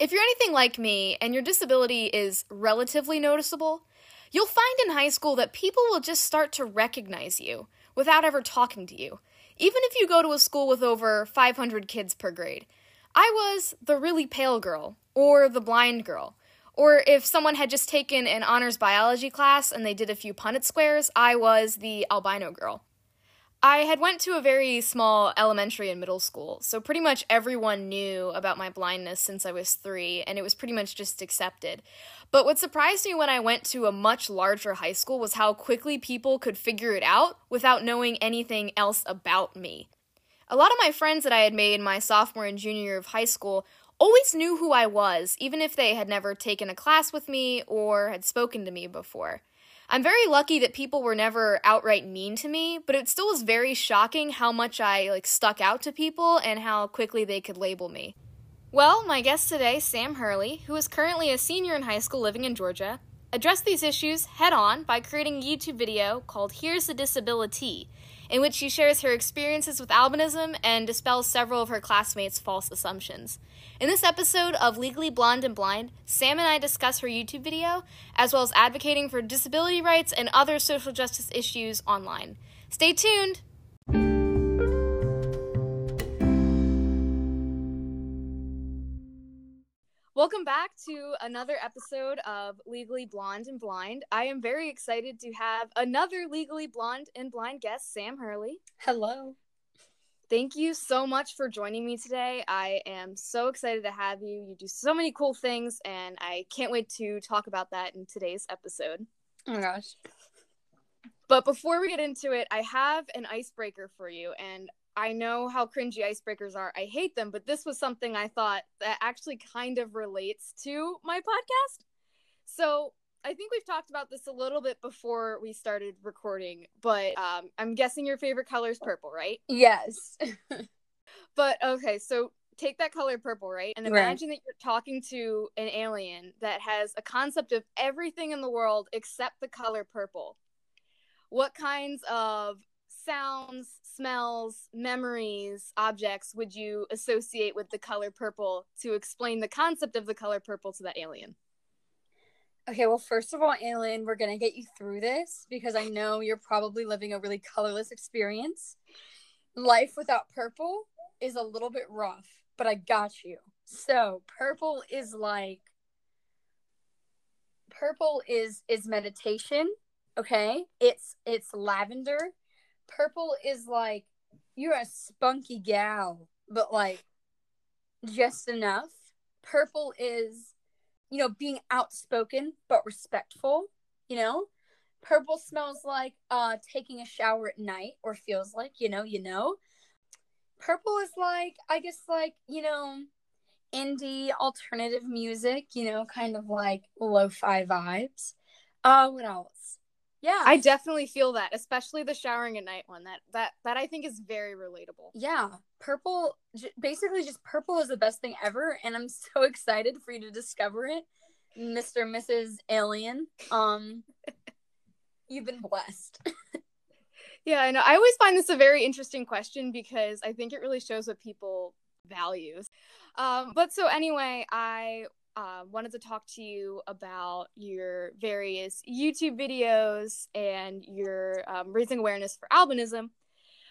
If you're anything like me and your disability is relatively noticeable, you'll find in high school that people will just start to recognize you without ever talking to you, even if you go to a school with over 500 kids per grade. I was the really pale girl, or the blind girl, or if someone had just taken an honors biology class and they did a few Punnett squares, I was the albino girl. I had went to a very small elementary and middle school, so pretty much everyone knew about my blindness since I was 3 and it was pretty much just accepted. But what surprised me when I went to a much larger high school was how quickly people could figure it out without knowing anything else about me. A lot of my friends that I had made my sophomore and junior year of high school always knew who I was, even if they had never taken a class with me or had spoken to me before. I'm very lucky that people were never outright mean to me, but it still was very shocking how much I like stuck out to people and how quickly they could label me. Well, my guest today, Sam Hurley, who is currently a senior in high school living in Georgia, addressed these issues head on by creating a YouTube video called Here's a Disability, in which she shares her experiences with albinism and dispels several of her classmates' false assumptions. In this episode of Legally Blonde and Blind, Sam and I discuss her YouTube video, as well as advocating for disability rights and other social justice issues online. Stay tuned! Welcome back to another episode of Legally Blonde and Blind. I am very excited to have another Legally Blonde and Blind guest, Sam Hurley. Hello. Thank you so much for joining me today. I am so excited to have you. You do so many cool things, and I can't wait to talk about that in today's episode. Oh my gosh. But before we get into it, I have an icebreaker for you, and I know how cringy icebreakers are. I hate them, but this was something I thought that actually kind of relates to my podcast. So I think we've talked about this a little bit before we started recording, but um, I'm guessing your favorite color is purple, right? Yes. but okay, so take that color purple, right? And imagine right. that you're talking to an alien that has a concept of everything in the world except the color purple. What kinds of sounds, smells, memories, objects would you associate with the color purple to explain the concept of the color purple to that alien? Okay, well, first of all, Alien, we're going to get you through this because I know you're probably living a really colorless experience. Life without purple is a little bit rough, but I got you. So, purple is like purple is is meditation, okay? It's it's lavender. Purple is like you're a spunky gal, but like just enough. Purple is you know, being outspoken but respectful, you know. Purple smells like uh taking a shower at night or feels like, you know, you know. Purple is like I guess like, you know, indie alternative music, you know, kind of like lo-fi vibes. Uh what else? Yeah. I definitely feel that, especially the showering at night one. That that that I think is very relatable. Yeah. Purple basically just purple is the best thing ever and I'm so excited for you to discover it. Mr. Mrs. Alien. Um you've been blessed. yeah, I know. I always find this a very interesting question because I think it really shows what people values. Um, but so anyway, I uh, wanted to talk to you about your various YouTube videos and your um, raising awareness for albinism.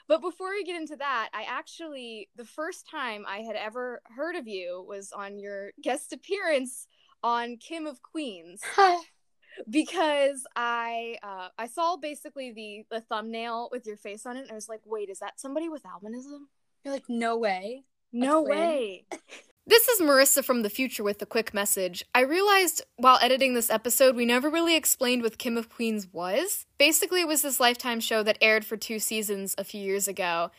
But before we get into that, I actually, the first time I had ever heard of you was on your guest appearance on Kim of Queens. because I uh, I saw basically the the thumbnail with your face on it, and I was like, "Wait, is that somebody with albinism?" You're like, "No way, no way." This is Marissa from the future with a quick message. I realized while editing this episode, we never really explained what Kim of Queens was. Basically, it was this Lifetime show that aired for two seasons a few years ago.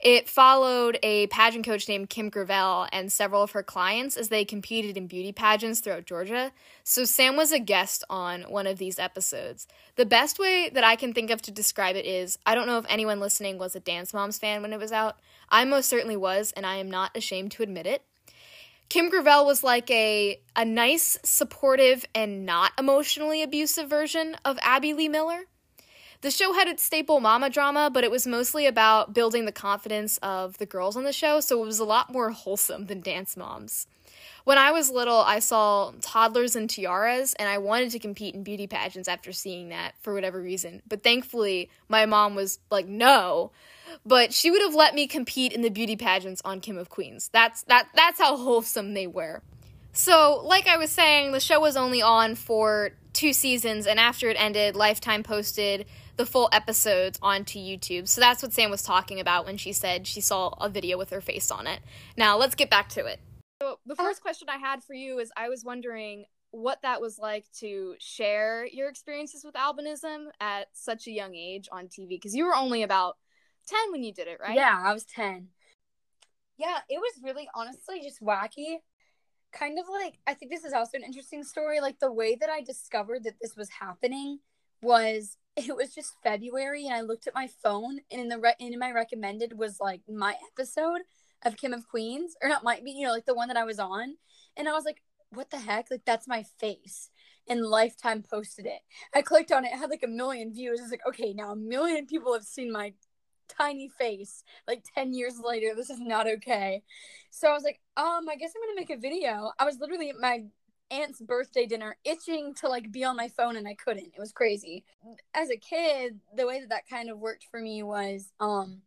It followed a pageant coach named Kim Gravel and several of her clients as they competed in beauty pageants throughout Georgia. So, Sam was a guest on one of these episodes. The best way that I can think of to describe it is I don't know if anyone listening was a Dance Moms fan when it was out. I most certainly was, and I am not ashamed to admit it. Kim Gravel was like a a nice, supportive, and not emotionally abusive version of Abby Lee Miller. The show had its staple mama drama, but it was mostly about building the confidence of the girls on the show, so it was a lot more wholesome than Dance Moms. When I was little, I saw toddlers and tiaras, and I wanted to compete in beauty pageants after seeing that for whatever reason. But thankfully, my mom was like, no. But she would have let me compete in the beauty pageants on Kim of Queens. That's that that's how wholesome they were. So, like I was saying, the show was only on for two seasons, and after it ended, Lifetime posted the full episodes onto YouTube. So that's what Sam was talking about when she said she saw a video with her face on it. Now, let's get back to it. So, the uh-huh. first question I had for you is I was wondering what that was like to share your experiences with albinism at such a young age on TV because you were only about 10 when you did it, right? Yeah, I was 10. Yeah, it was really honestly just wacky. Kind of like, I think this is also an interesting story. Like, the way that I discovered that this was happening was it was just February, and I looked at my phone, and in the re- in my recommended was like my episode of Kim of Queens, or not might be, you know, like the one that I was on. And I was like, what the heck? Like, that's my face. And Lifetime posted it. I clicked on it, it had like a million views. It's like, okay, now a million people have seen my tiny face like 10 years later. This is not okay. So I was like, um, I guess I'm to make a video. I was literally at my aunt's birthday dinner itching to like be on my phone and I couldn't. It was crazy. As a kid, the way that that kind of worked for me was um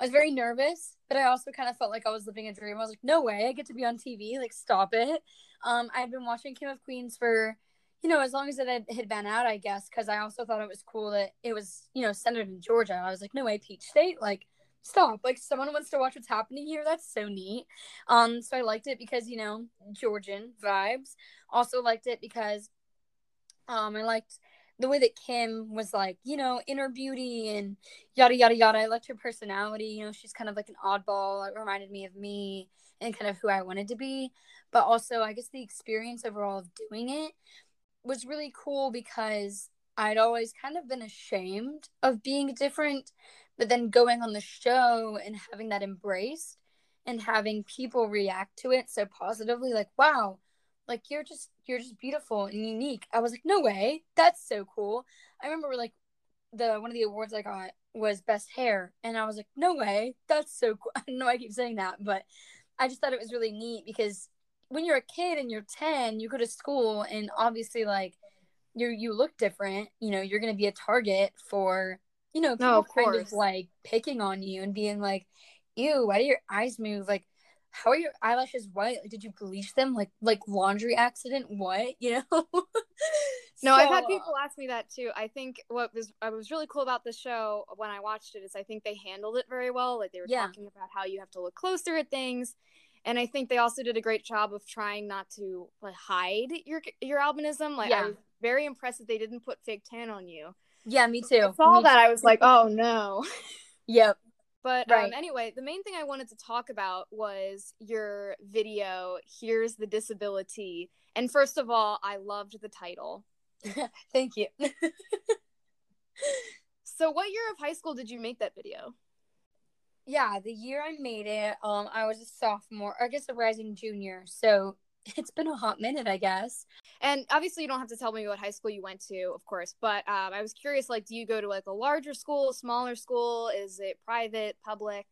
I was very nervous, but I also kind of felt like I was living a dream. I was like, no way, I get to be on TV. Like, stop it. Um, i've been watching Kim of Queens for, you know, as long as it had, had been out, I guess, because I also thought it was cool that it was, you know, centered in Georgia. I was like, no way, Peach State. Like, stop. Like, someone wants to watch what's happening here. That's so neat. Um, so I liked it because, you know, Georgian vibes. Also liked it because um, I liked the way that Kim was like, you know, inner beauty and yada yada yada. I liked her personality. You know, she's kind of like an oddball. It reminded me of me and kind of who I wanted to be. But also, I guess the experience overall of doing it was really cool because I'd always kind of been ashamed of being different, but then going on the show and having that embraced and having people react to it so positively, like, wow, like you're just you're just beautiful and unique. I was like, no way, that's so cool. I remember like the one of the awards I got was best hair, and I was like, no way, that's so cool. I know I keep saying that, but I just thought it was really neat because when you're a kid and you're 10 you go to school and obviously like you you look different you know you're gonna be a target for you know people No, of kind course. of like picking on you and being like ew why do your eyes move like how are your eyelashes white like did you bleach them like like laundry accident what you know No, I've had people ask me that too. I think what was what was really cool about the show when I watched it is I think they handled it very well. Like they were Yeah. talking about how you have to look closer at things, and I think they also did a great job of trying not to like hide your your albinism. Like I Yeah. was very impressed that they didn't put fake tan on you. yeah me too I saw Me that I was like, oh no. yep But Right. um, anyway, the main thing I wanted to talk about was your video. Here's the disability, and first of all, I loved the title. thank you So, what year of high school did you make that video? Yeah, the year I made it, um, I was a sophomore, I guess a rising junior. So it's been a hot minute, I guess. And obviously, you don't have to tell me what high school you went to, of course. But um, I was curious, like, do you go to like a larger school, smaller school? Is it private, public?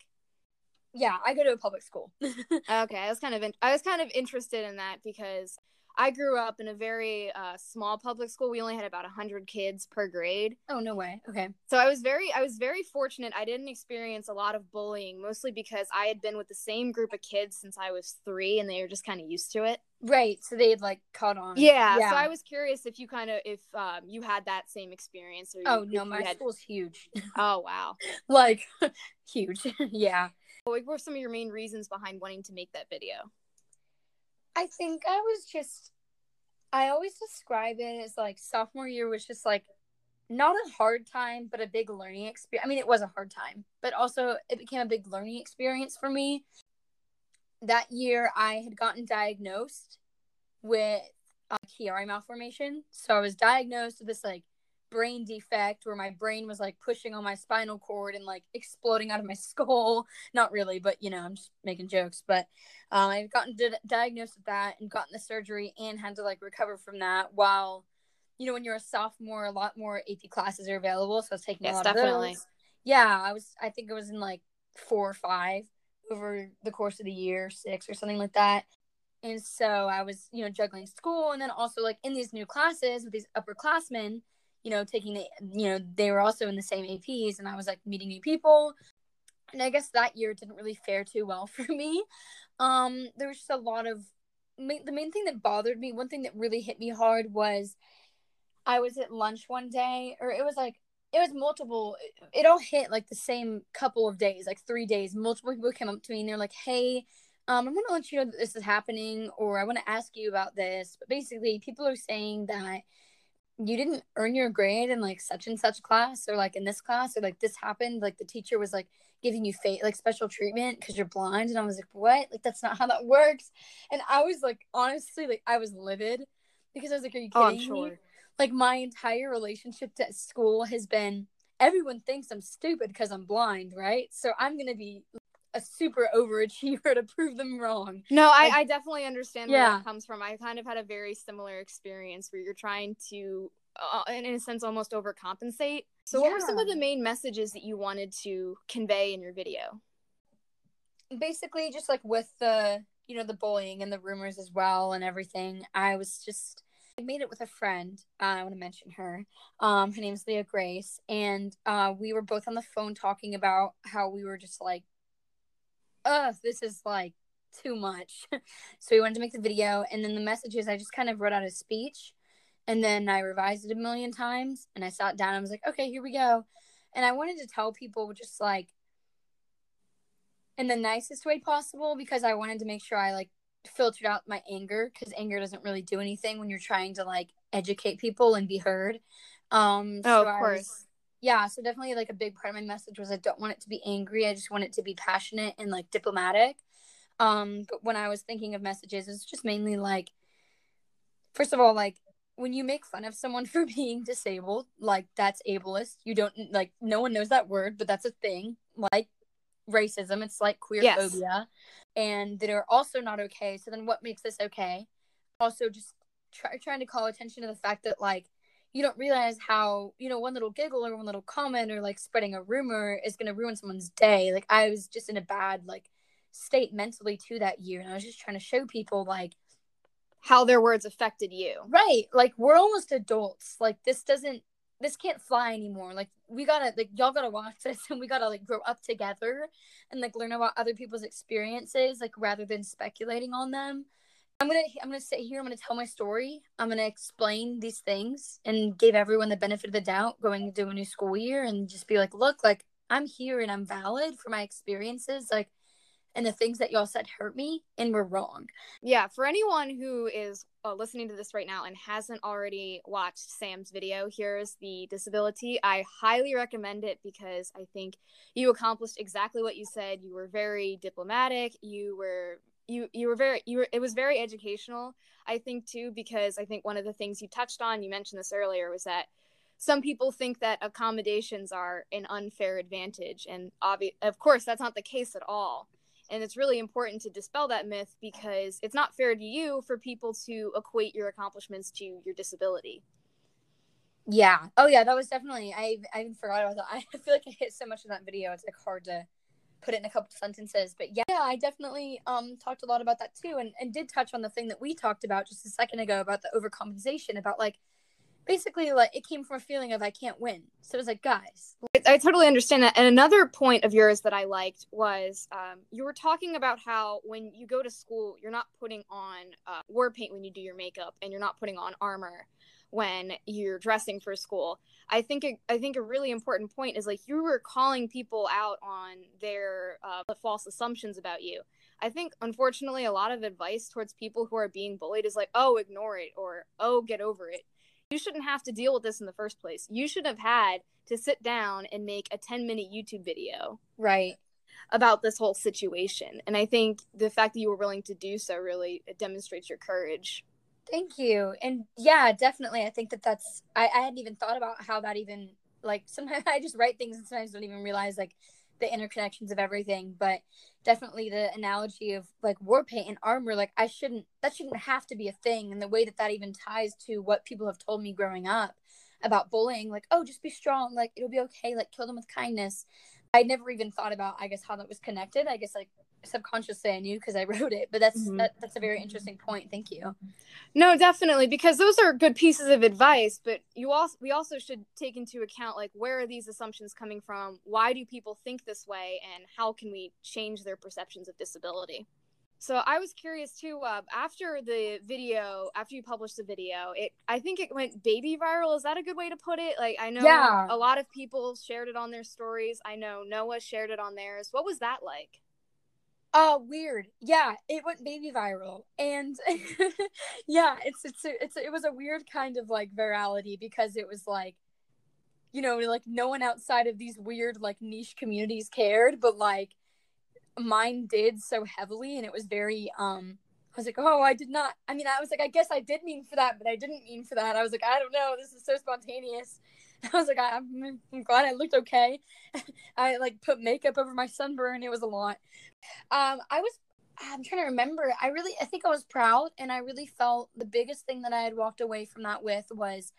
Yeah, I go to a public school. Okay, I was kind of in- I was kind of interested in that because I grew up in a very uh, small public school. We only had about hundred kids per grade, oh no way. Okay. so I was very I was very fortunate. I didn't experience a lot of bullying, mostly because I had been with the same group of kids since I was three, and they were just kind of used to it. Right. So they had like caught on. Yeah, so I was curious if you kind of if um, you had that same experience. Or Oh no, my had- school's huge. Oh wow. like huge. yeah. What were some of your main reasons behind wanting to make that video? I think I was just I always describe it as like sophomore year was just like not a hard time, but a big learning experience. I mean, it was a hard time, but also it became a big learning experience for me. That year, I had gotten diagnosed with a Chiari malformation. So I was diagnosed with this like brain defect where my brain was like pushing on my spinal cord and like exploding out of my skull. Not really, but you know, I'm just making jokes. But um, I've gotten di- diagnosed with that and gotten the surgery and had to like recover from that while, you know, when you're a sophomore, a lot more AP classes are available. So I was taking Yes, a lot definitely. of those. Yeah, I was, I think it was in like four or five over the course of the year, six or something like that. And so I was, you know, juggling school and then also like in these new classes with these upperclassmen, you know, taking the, you know, they were also in the same APs and I was like meeting new people. And I guess that year didn't really fare too well for me. Um, there was just a lot of, the main thing that bothered me, one thing that really hit me hard was I was at lunch one day, or it was like, it was multiple, it all hit like the same couple of days, like three days. Multiple people came up to me and they're like, hey, um, I'm going to let you know that this is happening, or I want to ask you about this. But basically, people are saying that you didn't earn your grade in like such and such class, or like in this class, or like this happened. Like the teacher was like giving you fate, like special treatment because you're blind. And I was like, what? Like, that's not how that works. And I was like, honestly, like, I was livid because I was like, are you oh, kidding oh, sure. me? Like, my entire relationship to school has been everyone thinks I'm stupid because I'm blind, right? So I'm going to be a super overachiever to prove them wrong. No, I, I definitely understand where yeah. that comes from. I kind of had a very similar experience where you're trying to, uh, in a sense, almost overcompensate. So, yeah. what were some of the main messages that you wanted to convey in your video? Basically, just like with the, you know, the bullying and the rumors as well and everything, I was just I made it with a friend. Uh, I want to mention her. Um, her name's Leah Grace, and uh, we were both on the phone talking about how we were just like ugh, this is like too much. so we wanted to make the video, and then the messages I just kind of wrote out a speech, and then I revised it a million times, and I sat down. I was like, okay, here we go, and I wanted to tell people just like in the nicest way possible because I wanted to make sure I like filtered out my anger because anger doesn't really do anything when you're trying to like educate people and be heard. Um, oh, so of course. Yeah so definitely like a big part of my message was i don't want it to be angry i just want it to be passionate and like diplomatic. Um but when i was thinking of messages it's just mainly like first of all like when you make fun of someone for being disabled like that's ableist. You don't like no one knows that word but that's a thing like racism it's like queer yes. phobia and that are also not okay so then what makes this okay? Also just try, trying to call attention to the fact that like you don't realize how you know one little giggle or one little comment or like spreading a rumor is going to ruin someone's day. Like i was just in a bad like state mentally to that year and i was just trying to show people like how their words affected you. Right like we're almost adults. Like this doesn't this can't fly anymore. Like we gotta like y'all gotta watch this and we gotta like grow up together and like learn about other people's experiences like rather than speculating on them I'm gonna I'm gonna sit here. I'm gonna tell my story. I'm gonna explain these things and give everyone the benefit of the doubt going into a new school year and just be like, look, like I'm here and I'm valid for my experiences, like, and the things that y'all said hurt me and were wrong. Yeah, for anyone who is uh, listening to this right now and hasn't already watched Sam's video, here's the disability. I highly recommend it because I think you accomplished exactly what you said. You were very diplomatic. You were you you were very you were it was very educational i think too because i think one of the things you touched on you mentioned this earlier was that some people think that accommodations are an unfair advantage and obvi- of course that's not the case at all. And it's really important to dispel that myth because it's not fair to you for people to equate your accomplishments to your disability. Yeah. Oh yeah that was definitely i i forgot about that. I feel like i hit so much in that video it's like hard to put it in a couple sentences. But yeah, I definitely um talked a lot about that too, and and did touch on the thing that we talked about just a second ago about the overcompensation, about like basically like it came from a feeling of I can't win. So it was like, guys. I, I totally understand that. And another point of yours that I liked was um, you were talking about how when you go to school, you're not putting on uh, war paint when you do your makeup, and you're not putting on armor when you're dressing for school. I think a, I think a really important point is like you were calling people out on their uh, false assumptions about you. I think unfortunately a lot of advice towards people who are being bullied is like, "Oh, ignore it," or "Oh, get over it." You shouldn't have to deal with this in the first place. You should have had to sit down and make a 10-minute YouTube video. Right about this whole situation. And I think the fact that you were willing to do so really demonstrates your courage. Thank you. And yeah, definitely. I think that that's, I, I hadn't even thought about how that even, like, sometimes I just write things and sometimes don't even realize, like, the interconnections of everything. But definitely the analogy of, like, war paint and armor, like, I shouldn't, that shouldn't have to be a thing. And the way that that even ties to what people have told me growing up about bullying, like, oh, just be strong, like, it'll be okay, like, kill them with kindness. I never even thought about, I guess, how that was connected. I guess like subconsciously I knew because I wrote it, but that's Mhm. that, that's a very interesting point. Thank you. No, definitely, because those are good pieces of advice, but you also we also should take into account like where are these assumptions coming from? Why do people think this way and how can we change their perceptions of disability? So I was curious too. Uh, after the video, after you published the video, it I think it went baby viral. Is that a good way to put it? Like I know Yeah. a lot of people shared it on their stories. I know Noah shared it on theirs. What was that like? Uh weird. Yeah, it went baby viral. And yeah, it's it's it's it was a weird kind of like virality because it was like you know, like no one outside of these weird like niche communities cared, but like mine did so heavily and it was very um I was like, "Oh, I did not. I mean, I was like, I guess I did mean for that, but I didn't mean for that. I was like, I don't know. This is so spontaneous. I was like, I'm, I'm glad I looked okay. I like put makeup over my sunburn. It was a lot. Um, I was I'm trying to remember. I really I think I was proud and I really felt the biggest thing that I had walked away from that with was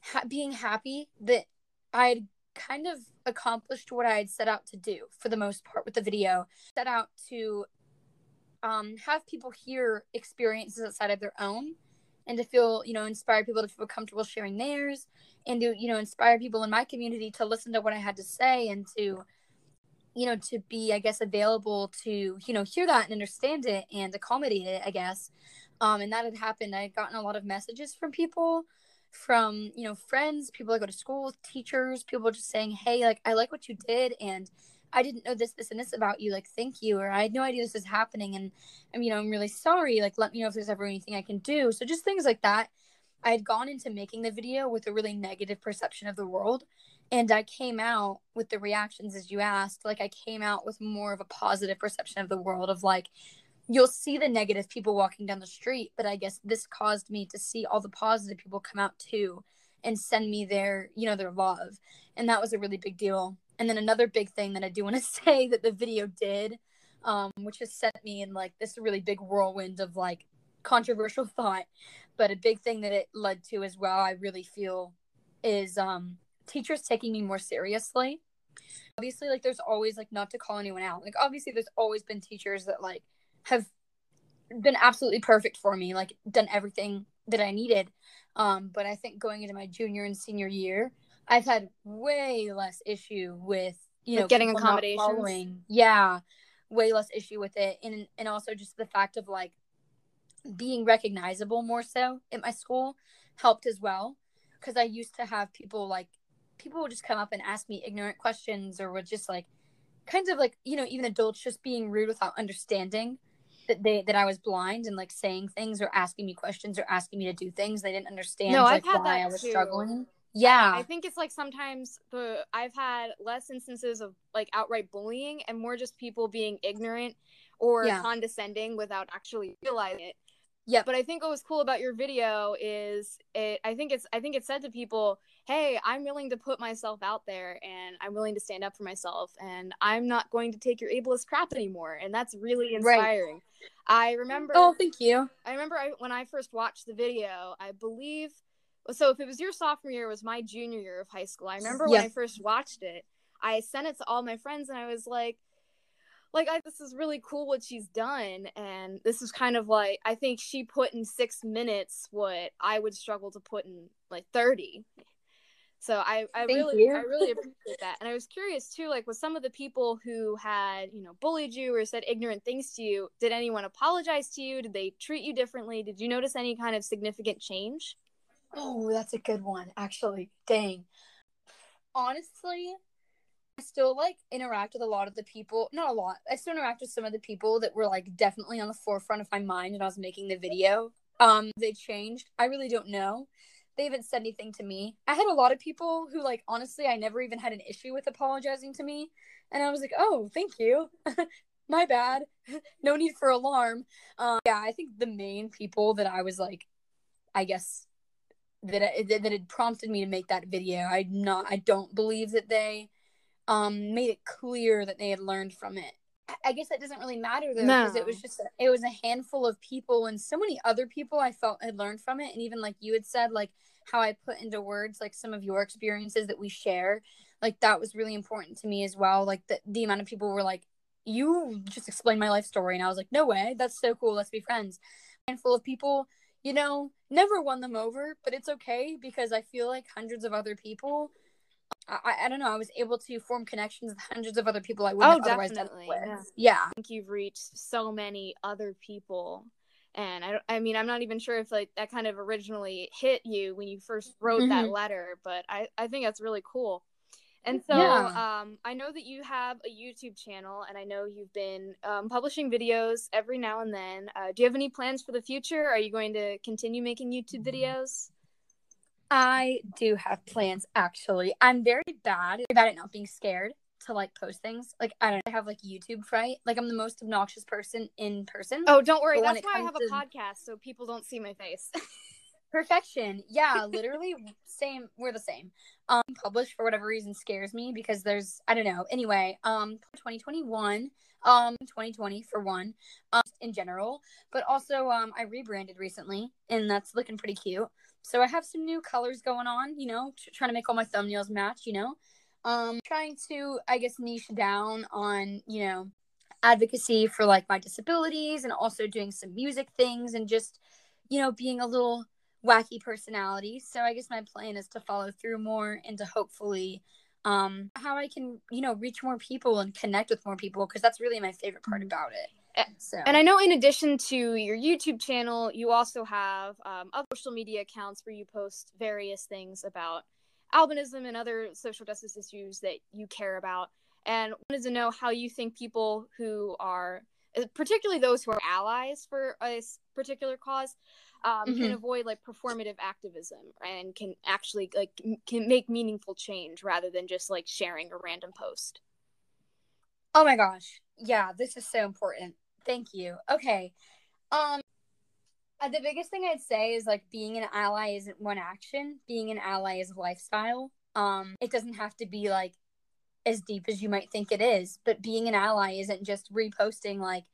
ha- being happy that I had kind of accomplished what I had set out to do for the most part with the video. Set out to um, have people hear experiences outside of their own and to feel, you know, inspire people to feel comfortable sharing theirs and to, you know, inspire people in my community to listen to what I had to say and to, you know, to be, I guess, available to, you know, hear that and understand it and accommodate it, I guess. Um, and that had happened. I had gotten a lot of messages from people, from, you know, friends, people I go to school teachers, people just saying, hey, like, I like what you did. And I didn't know this, this, and this about you. Like, thank you. Or I had no idea this was happening. And, I'm, you know, I'm really sorry. Like, let me know if there's ever anything I can do. So just things like that. I had gone into making the video with a really negative perception of the world. And I came out with the reactions as you asked. Like, I came out with more of a positive perception of the world of like, you'll see the negative people walking down the street. But I guess this caused me to see all the positive people come out too and send me their, you know, their love. And that was a really big deal. And then another big thing that I do want to say that the video did, um, which has sent me in like this really big whirlwind of like controversial thought, but a big thing that it led to as well, I really feel, is um, teachers taking me more seriously. Obviously, like there's always like not to call anyone out. Like obviously, there's always been teachers that like have been absolutely perfect for me, like done everything that I needed. Um, but I think going into my junior and senior year, I've had way less issue with you With know getting accommodations? Yeah, way less issue with it, and and also just the fact of like being recognizable more so at my school helped as well because I used to have people like people would just come up and ask me ignorant questions or would just like kind of like you know even adults just being rude without understanding that they that I was blind and like saying things or asking me questions or asking me to do things they didn't understand No, like I've had why that I was too. struggling. Yeah. I think it's like sometimes the I've had less instances of like outright bullying and more just people being ignorant or Yeah. condescending without actually realizing it. yeah But I think what was cool about your video is it I think it's I think it said to people, "Hey, I'm willing to put myself out there and I'm willing to stand up for myself and I'm not going to take your ableist crap anymore." And that's really Right. inspiring. I remember oh, thank you. I remember I, when I first watched the video, I believe. So if it was your sophomore year, it was my junior year of high school. I remember when I first watched it, I sent it to all my friends, and I was like, like I, this is really cool what she's done, and this is kind of like I think she put in six minutes what I would struggle to put in like thirty. So I, I Thank really, you. I really appreciate that, and I was curious too, like with some of the people who had, you know, bullied you or said ignorant things to you. Did anyone apologize to you? Did they treat you differently? Did you notice any kind of significant change? Oh, that's a good one, actually. Dang. Honestly, I still like interact with a lot of the people. Not a lot. I still interact with some of the people that were like definitely on the forefront of my mind when I was making the video. Um, they changed. I really don't know. They haven't said anything to me. I had a lot of people who like honestly I never even had an issue with apologizing to me. And I was like, oh, thank you. my bad. no need for alarm. Um, yeah, I think the main people that I was like, I guess that that that had prompted me to make that video. I not I don't believe that they um made it clear that they had learned from it. I- guess that doesn't really matter though because it was just a, it was a handful of people and so many other people I felt had learned from it and even like you had said like how I put into words like some of your experiences that we share like that was really important to me as well. Like the the amount of people were like, "You just explained my life story," and I was like, "No way, that's so cool. Let's be friends." And full of people, you know, never won them over, but it's okay because I feel like hundreds of other people. I, I don't know. I was able to form connections with hundreds of other people I wouldn't Oh, have otherwise definitely, yeah. Yeah. I think you've reached so many other people. And I, I mean, I'm not even sure if like that kind of originally hit you when you first wrote that Mhm. letter, but I, I think that's really cool. And so, Yeah. um, I know that you have a YouTube channel, and I know you've been um, publishing videos every now and then. Uh, do you have any plans for the future? Are you going to continue making YouTube videos? I do have plans actually. I'm very bad very bad at not being scared to like post things. Like I don't I have like YouTube fright. Like I'm the most obnoxious person in person. Oh, don't worry. That's why I have a podcast, so people don't see my face. Perfection. Yeah, literally same we're the same. Um published for whatever reason scares me because there's I don't know. Anyway, um 2021, um 2020 for one, um in general, but also um I rebranded recently and that's looking pretty cute. So I have some new colors going on, you know, tr- trying to make all my thumbnails match, you know. Um trying to I guess niche down on, you know, advocacy for like my disabilities and also doing some music things and just you know being a little wacky personality. So I guess my plan is to follow through more and to hopefully um how I can, you know, reach more people and connect with more people because that's really my favorite part about it. So And I know in addition to your YouTube channel, you also have um, other social media accounts where you post various things about albinism and other social justice issues that you care about. And wanted to know how you think people who are, particularly those who are allies for a particular cause, um, can Mhm. avoid like performative activism and can actually like can make meaningful change rather than just like sharing a random post. Oh my gosh. Yeah, this is so important. Thank you. Okay. Um uh, the biggest thing I'd say is like being an ally isn't one action. Being an ally is a lifestyle. Um it doesn't have to be like as deep as you might think it is, but being an ally isn't just reposting like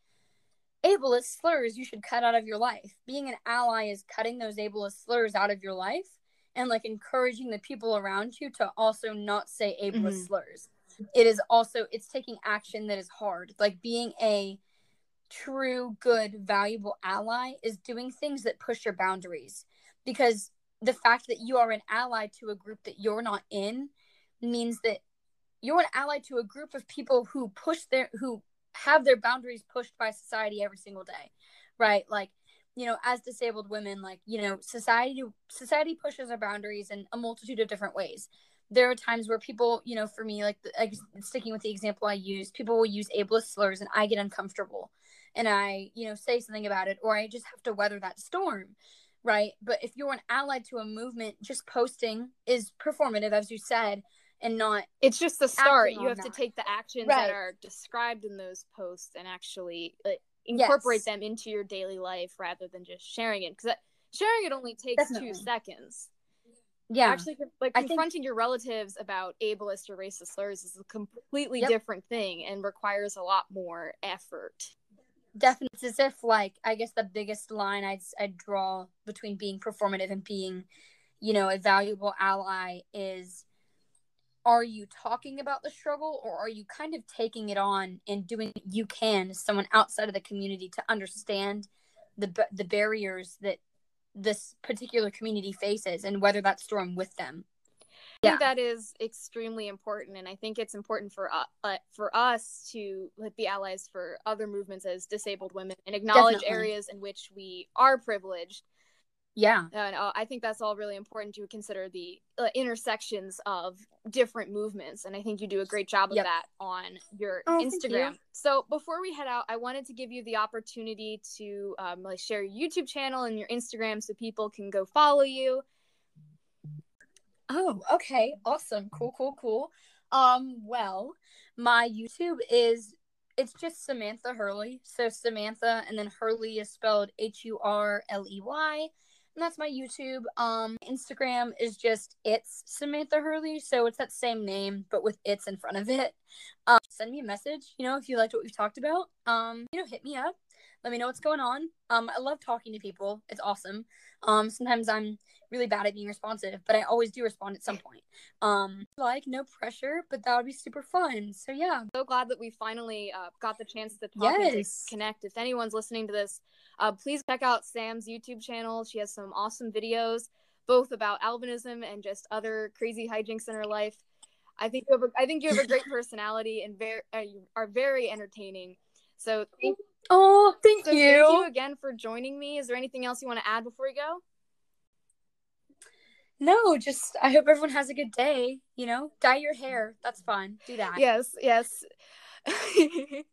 ableist slurs you should cut out of your life. Being an ally is cutting those ableist slurs out of your life and like encouraging the people around you to also not say ableist Mhm. slurs. It is also it's taking action that is hard. Like being a true good valuable ally is doing things that push your boundaries because the fact that you are an ally to a group that you're not in means that you're an ally to a group of people who push their who have their boundaries pushed by society every single day right? Like you know as disabled women like you know society society pushes our boundaries in a multitude of different ways. There are times where people you know for me like, like sticking with the example i use people will use ableist slurs and i get uncomfortable and i you know say something about it or i just have to weather that storm right? But if you're an ally to a movement just posting is performative as you said and not It's just the start. You have to take the actions Right. that are described in those posts and actually like, incorporate Yes. them into your daily life rather than just sharing it. Because uh, sharing it only takes Definitely. two seconds. yeah Actually, like I think- confronting your relatives about ableist or racist slurs is a completely Yep. different thing and requires a lot more effort. definitely it's as if like i guess the biggest line i'd, I'd draw between being performative and being you know a valuable ally is are you talking about the struggle or are you kind of taking it on and doing what you can as someone outside of the community to understand the the barriers that this particular community faces and weather that storm with them I think that is extremely important, and I think it's important for uh, uh, for us to be allies for other movements as disabled women and acknowledge Definitely. areas in which we are privileged yeah and uh, I think that's all really important to consider the uh, intersections of different movements, and I think you do a great job of Yep. that on your Oh, Instagram. you. So before we head out, I wanted to give you the opportunity to um, like share your YouTube channel and your Instagram so people can go follow you. Oh, okay. Awesome. Cool, cool, cool. Um, well, my YouTube is it's just Samantha Hurley. So Samantha and then Hurley is spelled H U R L E Y. And that's my YouTube. Um, Instagram is just it's Samantha Hurley. So it's that same name, but with it's in front of it. Um, send me a message, you know, if you liked what we've talked about. Um, you know, hit me up. Let me know what's going on. Um, I love talking to people. It's awesome. Um, sometimes I'm really bad at being responsive, but I always do respond at some point. Um, like no pressure, but that would be super fun. So yeah, so glad that we finally uh, got the chance to talk and to connect. If anyone's listening to this, uh, please check out Sam's YouTube channel. She has some awesome videos, both about albinism and just other crazy hijinks in her life. I think you have a, I think you have a great personality and very uh, you are very entertaining. So thank, Oh, thank so you. thank you again for joining me. Is there anything else you want to add before we go? No, just I hope everyone has a good day. You know, dye your hair. That's fun. Do that. Yes, yes.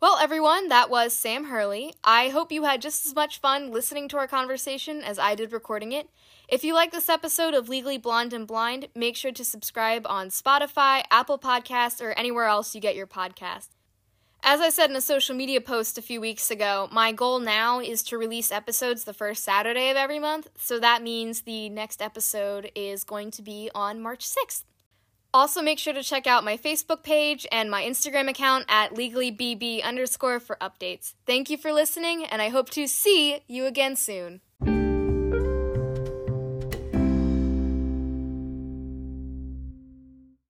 well, everyone, that was Sam Hurley. I hope you had just as much fun listening to our conversation as I did recording it. If you like this episode of Legally Blonde and Blind, make sure to subscribe on Spotify, Apple Podcasts, or anywhere else you get your podcast. As I said in a social media post a few weeks ago, my goal now is to release episodes the first Saturday of every month, so that means the next episode is going to be on March 6th. Also, make sure to check out my Facebook page and my Instagram account at legally_bb underscore for updates. Thank you for listening, and I hope to see you again soon.